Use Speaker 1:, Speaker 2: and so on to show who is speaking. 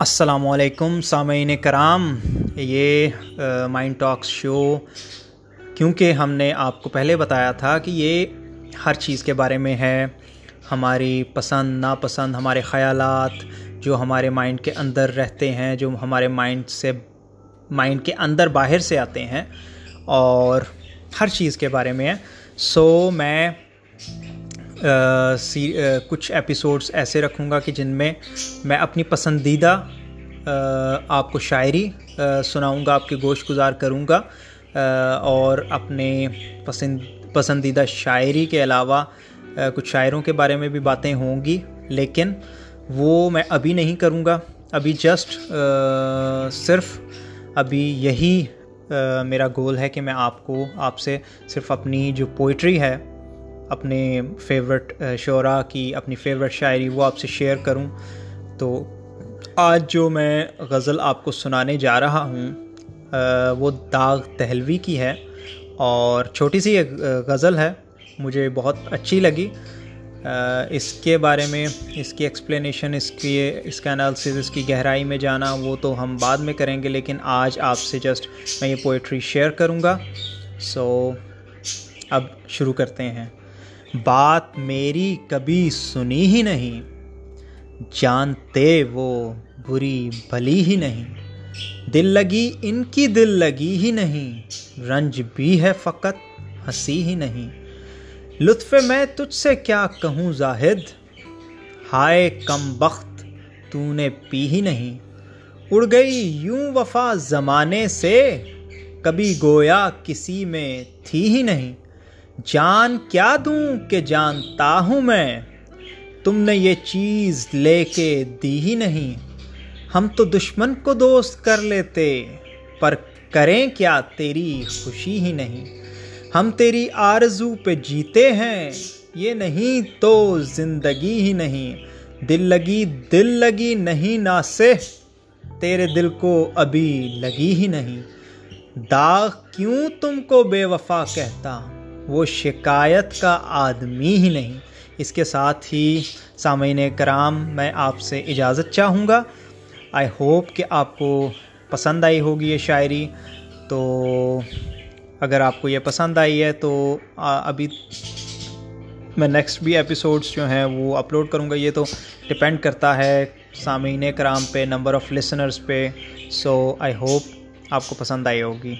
Speaker 1: السلام علیکم سامعین کرام، یہ مائنڈ ٹاکس شو۔ کیونکہ ہم نے آپ کو پہلے بتایا تھا کہ یہ ہر چیز کے بارے میں ہے، ہماری پسند، ناپسند، ہمارے خیالات جو ہمارے مائنڈ کے اندر رہتے ہیں، جو ہمارے مائنڈ سے، مائنڈ کے اندر باہر سے آتے ہیں اور ہر چیز کے بارے میں ہے۔ سو میں کچھ ایپیسوڈس ایسے رکھوں گا کہ جن میں میں اپنی پسندیدہ آپ کو شاعری سناؤں گا، آپ کے گوشت گزار کروں گا اور اپنے پسند، پسندیدہ شاعری کے علاوہ کچھ شاعروں کے بارے میں بھی باتیں ہوں گی، لیکن وہ میں ابھی نہیں کروں گا، ابھی جسٹ صرف ابھی یہی میرا گول ہے کہ میں آپ کو، آپ سے صرف اپنی جو پوئٹری ہے اپنے فیورٹ شعراء کی، اپنی فیورٹ شاعری وہ آپ سے شیئر کروں۔ تو آج جو میں غزل آپ کو سنانے جا رہا ہوں وہ داغ تہلوی کی ہے اور چھوٹی سی ایک غزل ہے۔ مجھے بہت اچھی لگی۔ اس کے بارے میں، اس کی ایکسپلینیشن اس کی، اس کا انالسز اس کی گہرائی میں جانا، وہ تو ہم بعد میں کریں گے، لیکن آج آپ سے جسٹ میں یہ پوئٹری شیئر کروں گا۔ سو اب شروع کرتے ہیں۔ بات میری کبھی سنی ہی نہیں۔ جانتے وہ بری بھلی ہی نہیں۔ دل لگی ان کی دل لگی ہی نہیں۔ رنج بھی ہے فقط، ہنسی ہی نہیں۔ لطف میں تجھ سے کیا کہوں زاہد؟ ہائے کم بخت تو نے پی ہی نہیں۔ اڑ گئی یوں وفا زمانے سے، کبھی گویا کسی میں تھی ہی نہیں۔ جان کیا دوں کہ جانتا ہوں میں؟ تم نے یہ چیز لے کے دی ہی نہیں۔ ہم تو دشمن کو دوست کر لیتے، پر کریں کیا تیری خوشی ہی نہیں؟ ہم تیری آرزو پہ جیتے ہیں، یہ نہیں تو زندگی ہی نہیں۔ دل لگی دل لگی نہیں ناسے تیرے دل کو ابھی لگی ہی نہیں۔ داغ کیوں تم کو بے وفا کہتا؟ وہ شکایت کا آدمی ہی نہیں۔ اس کے ساتھ ہی سامعین کرام، میں آپ سے اجازت چاہوں گا۔ آئی ہوپ کہ آپ کو پسند آئی ہوگی یہ شاعری۔ تو اگر آپ کو یہ پسند آئی ہے تو ابھی میں نیکسٹ بھی ایپیسوڈس جو ہیں وہ اپلوڈ کروں گا۔ یہ تو ڈپینڈ کرتا ہے سامعین کرام پہ نمبر آف لسنرس پہ۔ سو آئی ہوپ آپ کو پسند آئی ہوگی۔